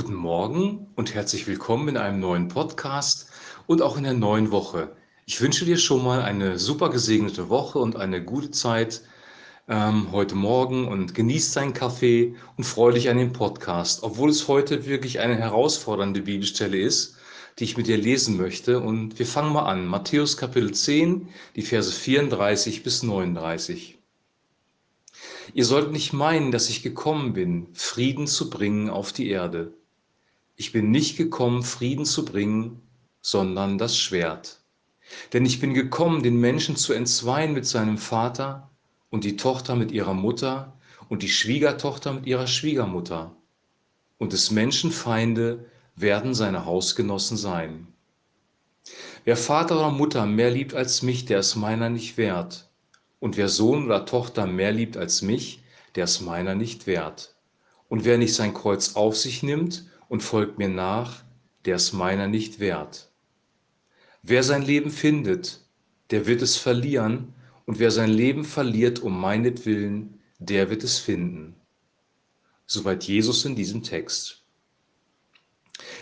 Guten Morgen und herzlich willkommen in einem neuen Podcast und auch in der neuen Woche. Ich wünsche dir schon mal eine super gesegnete Woche und eine gute Zeit ähm, heute Morgen und genieß deinen Kaffee und freue dich an den Podcast, obwohl es heute wirklich eine herausfordernde Bibelstelle ist, die ich mit dir lesen möchte. Und wir fangen mal an. Matthäus Kapitel 10, die Verse 34 bis 39. Ihr sollt nicht meinen, dass ich gekommen bin, Frieden zu bringen auf die Erde. Ich bin nicht gekommen, Frieden zu bringen, sondern das Schwert. Denn ich bin gekommen, den Menschen zu entzweien mit seinem Vater und die Tochter mit ihrer Mutter und die Schwiegertochter mit ihrer Schwiegermutter. Und des Menschen Feinde werden seine Hausgenossen sein. Wer Vater oder Mutter mehr liebt als mich, der ist meiner nicht wert. Und wer Sohn oder Tochter mehr liebt als mich, der ist meiner nicht wert. Und wer nicht sein Kreuz auf sich nimmt und folgt mir nach, der ist meiner nicht wert. Wer sein Leben findet, der wird es verlieren, und wer sein Leben verliert um meinetwillen, der wird es finden. Soweit Jesus in diesem Text.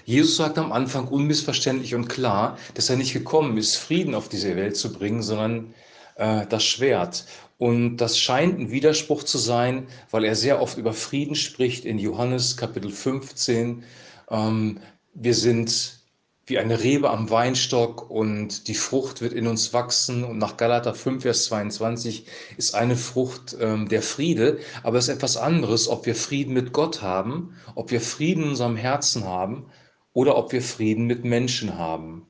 Jesus sagt am Anfang unmissverständlich und klar, dass er nicht gekommen ist, Frieden auf diese Welt zu bringen, sondern äh, das Schwert. Und das scheint ein Widerspruch zu sein, weil er sehr oft über Frieden spricht in Johannes Kapitel 15. Ähm, wir sind wie eine Rebe am Weinstock und die Frucht wird in uns wachsen. Und nach Galater 5, Vers 22 ist eine Frucht ähm, der Friede, aber es ist etwas anderes, ob wir Frieden mit Gott haben, ob wir Frieden in unserem Herzen haben oder ob wir Frieden mit Menschen haben.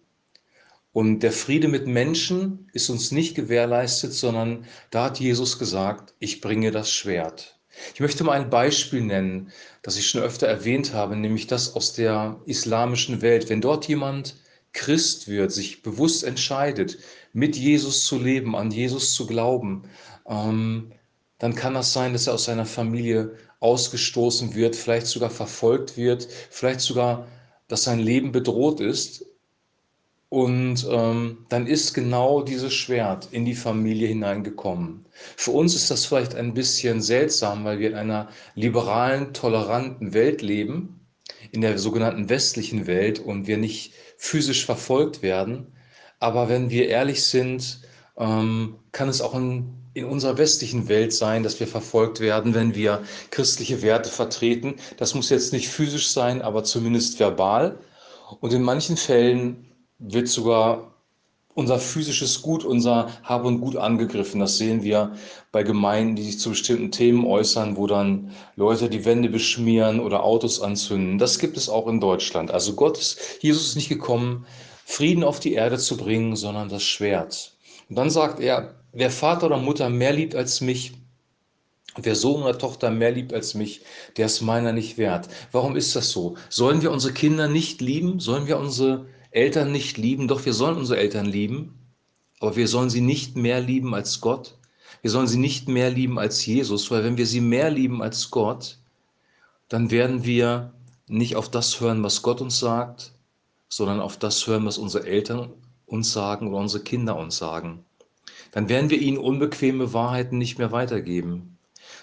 Und der Friede mit Menschen ist uns nicht gewährleistet, sondern da hat Jesus gesagt, ich bringe das Schwert. Ich möchte mal ein Beispiel nennen, das ich schon öfter erwähnt habe, nämlich das aus der islamischen Welt. Wenn dort jemand Christ wird, sich bewusst entscheidet, mit Jesus zu leben, an Jesus zu glauben, ähm, dann kann das sein, dass er aus seiner Familie ausgestoßen wird, vielleicht sogar verfolgt wird, vielleicht sogar, dass sein Leben bedroht ist. Und ähm, dann ist genau dieses Schwert in die Familie hineingekommen. Für uns ist das vielleicht ein bisschen seltsam, weil wir in einer liberalen, toleranten Welt leben, in der sogenannten westlichen Welt und wir nicht physisch verfolgt werden. Aber wenn wir ehrlich sind, ähm, kann es auch in, in unserer westlichen Welt sein, dass wir verfolgt werden, wenn wir christliche Werte vertreten. Das muss jetzt nicht physisch sein, aber zumindest verbal. Und in manchen Fällen wird sogar unser physisches Gut, unser Hab und Gut angegriffen. Das sehen wir bei Gemeinden, die sich zu bestimmten Themen äußern, wo dann Leute die Wände beschmieren oder Autos anzünden. Das gibt es auch in Deutschland. Also Gott ist, Jesus ist nicht gekommen, Frieden auf die Erde zu bringen, sondern das Schwert. Und dann sagt er, wer Vater oder Mutter mehr liebt als mich, Wer Sohn oder Tochter mehr liebt als mich, der ist meiner nicht wert. Warum ist das so? Sollen wir unsere Kinder nicht lieben? Sollen wir unsere Eltern nicht lieben, doch wir sollen unsere Eltern lieben, aber wir sollen sie nicht mehr lieben als Gott. Wir sollen sie nicht mehr lieben als Jesus, weil wenn wir sie mehr lieben als Gott, dann werden wir nicht auf das hören, was Gott uns sagt, sondern auf das hören, was unsere Eltern uns sagen oder unsere Kinder uns sagen. Dann werden wir ihnen unbequeme Wahrheiten nicht mehr weitergeben.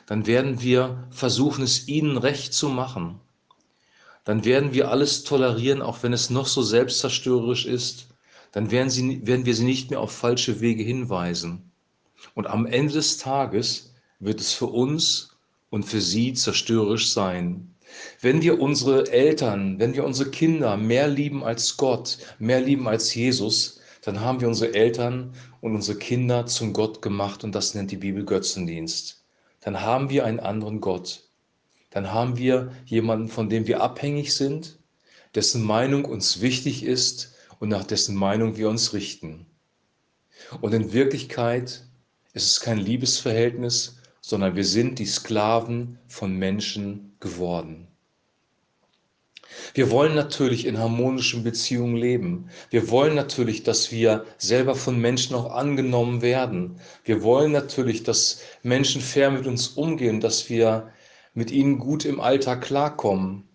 Dann werden wir versuchen, es ihnen recht zu machen dann werden wir alles tolerieren, auch wenn es noch so selbstzerstörerisch ist. Dann werden, sie, werden wir sie nicht mehr auf falsche Wege hinweisen. Und am Ende des Tages wird es für uns und für sie zerstörerisch sein. Wenn wir unsere Eltern, wenn wir unsere Kinder mehr lieben als Gott, mehr lieben als Jesus, dann haben wir unsere Eltern und unsere Kinder zum Gott gemacht und das nennt die Bibel Götzendienst. Dann haben wir einen anderen Gott dann haben wir jemanden, von dem wir abhängig sind, dessen Meinung uns wichtig ist und nach dessen Meinung wir uns richten. Und in Wirklichkeit ist es kein Liebesverhältnis, sondern wir sind die Sklaven von Menschen geworden. Wir wollen natürlich in harmonischen Beziehungen leben. Wir wollen natürlich, dass wir selber von Menschen auch angenommen werden. Wir wollen natürlich, dass Menschen fair mit uns umgehen, dass wir mit ihnen gut im Alltag klarkommen.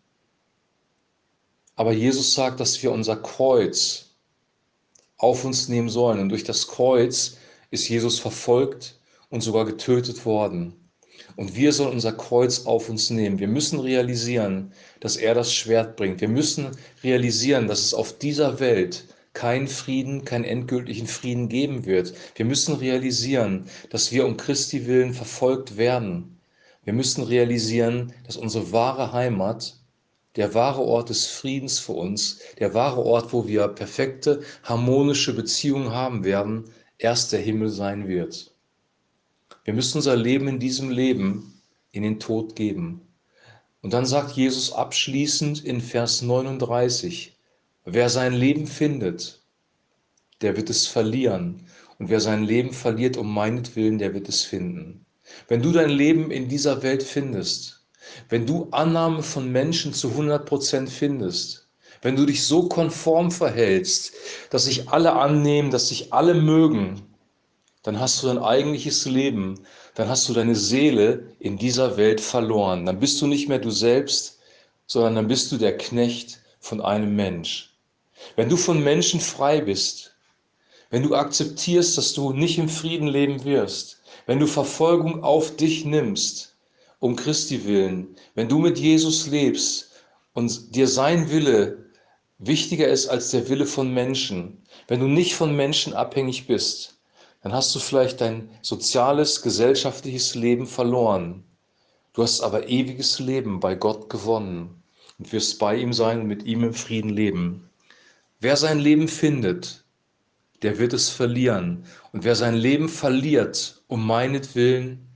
Aber Jesus sagt, dass wir unser Kreuz auf uns nehmen sollen. Und durch das Kreuz ist Jesus verfolgt und sogar getötet worden. Und wir sollen unser Kreuz auf uns nehmen. Wir müssen realisieren, dass er das Schwert bringt. Wir müssen realisieren, dass es auf dieser Welt keinen Frieden, keinen endgültigen Frieden geben wird. Wir müssen realisieren, dass wir um Christi willen verfolgt werden. Wir müssen realisieren, dass unsere wahre Heimat, der wahre Ort des Friedens für uns, der wahre Ort, wo wir perfekte, harmonische Beziehungen haben werden, erst der Himmel sein wird. Wir müssen unser Leben in diesem Leben in den Tod geben. Und dann sagt Jesus abschließend in Vers 39, wer sein Leben findet, der wird es verlieren. Und wer sein Leben verliert um meinetwillen, der wird es finden. Wenn du dein Leben in dieser Welt findest, wenn du Annahme von Menschen zu 100 Prozent findest, wenn du dich so konform verhältst, dass sich alle annehmen, dass sich alle mögen, dann hast du dein eigentliches Leben, dann hast du deine Seele in dieser Welt verloren. Dann bist du nicht mehr du selbst, sondern dann bist du der Knecht von einem Mensch. Wenn du von Menschen frei bist, wenn du akzeptierst, dass du nicht im Frieden leben wirst, wenn du Verfolgung auf dich nimmst, um Christi willen, wenn du mit Jesus lebst und dir sein Wille wichtiger ist als der Wille von Menschen, wenn du nicht von Menschen abhängig bist, dann hast du vielleicht dein soziales, gesellschaftliches Leben verloren. Du hast aber ewiges Leben bei Gott gewonnen und wirst bei ihm sein und mit ihm im Frieden leben. Wer sein Leben findet, der wird es verlieren. Und wer sein Leben verliert, um meinetwillen,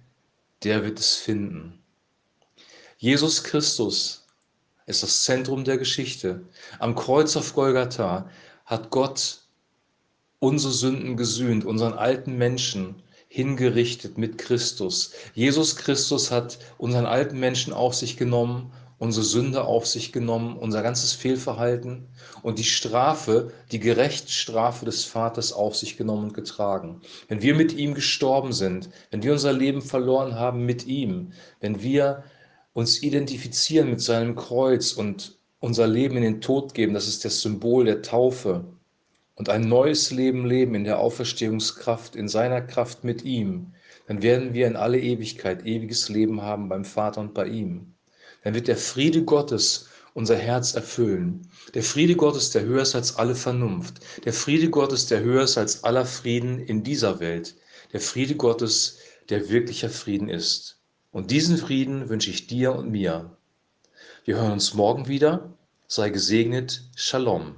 der wird es finden. Jesus Christus ist das Zentrum der Geschichte. Am Kreuz auf Golgatha hat Gott unsere Sünden gesühnt, unseren alten Menschen hingerichtet mit Christus. Jesus Christus hat unseren alten Menschen auf sich genommen, unsere Sünde auf sich genommen, unser ganzes Fehlverhalten und die Strafe, die gerechte Strafe des Vaters auf sich genommen und getragen. Wenn wir mit ihm gestorben sind, wenn wir unser Leben verloren haben mit ihm, wenn wir uns identifizieren mit seinem Kreuz und unser Leben in den Tod geben, das ist das Symbol der Taufe, und ein neues Leben leben in der Auferstehungskraft, in seiner Kraft mit ihm, dann werden wir in alle Ewigkeit ewiges Leben haben beim Vater und bei ihm. Dann wird der Friede Gottes unser Herz erfüllen. Der Friede Gottes, der höher ist als alle Vernunft. Der Friede Gottes, der höher ist als aller Frieden in dieser Welt. Der Friede Gottes, der wirklicher Frieden ist. Und diesen Frieden wünsche ich dir und mir. Wir hören uns morgen wieder. Sei gesegnet. Shalom.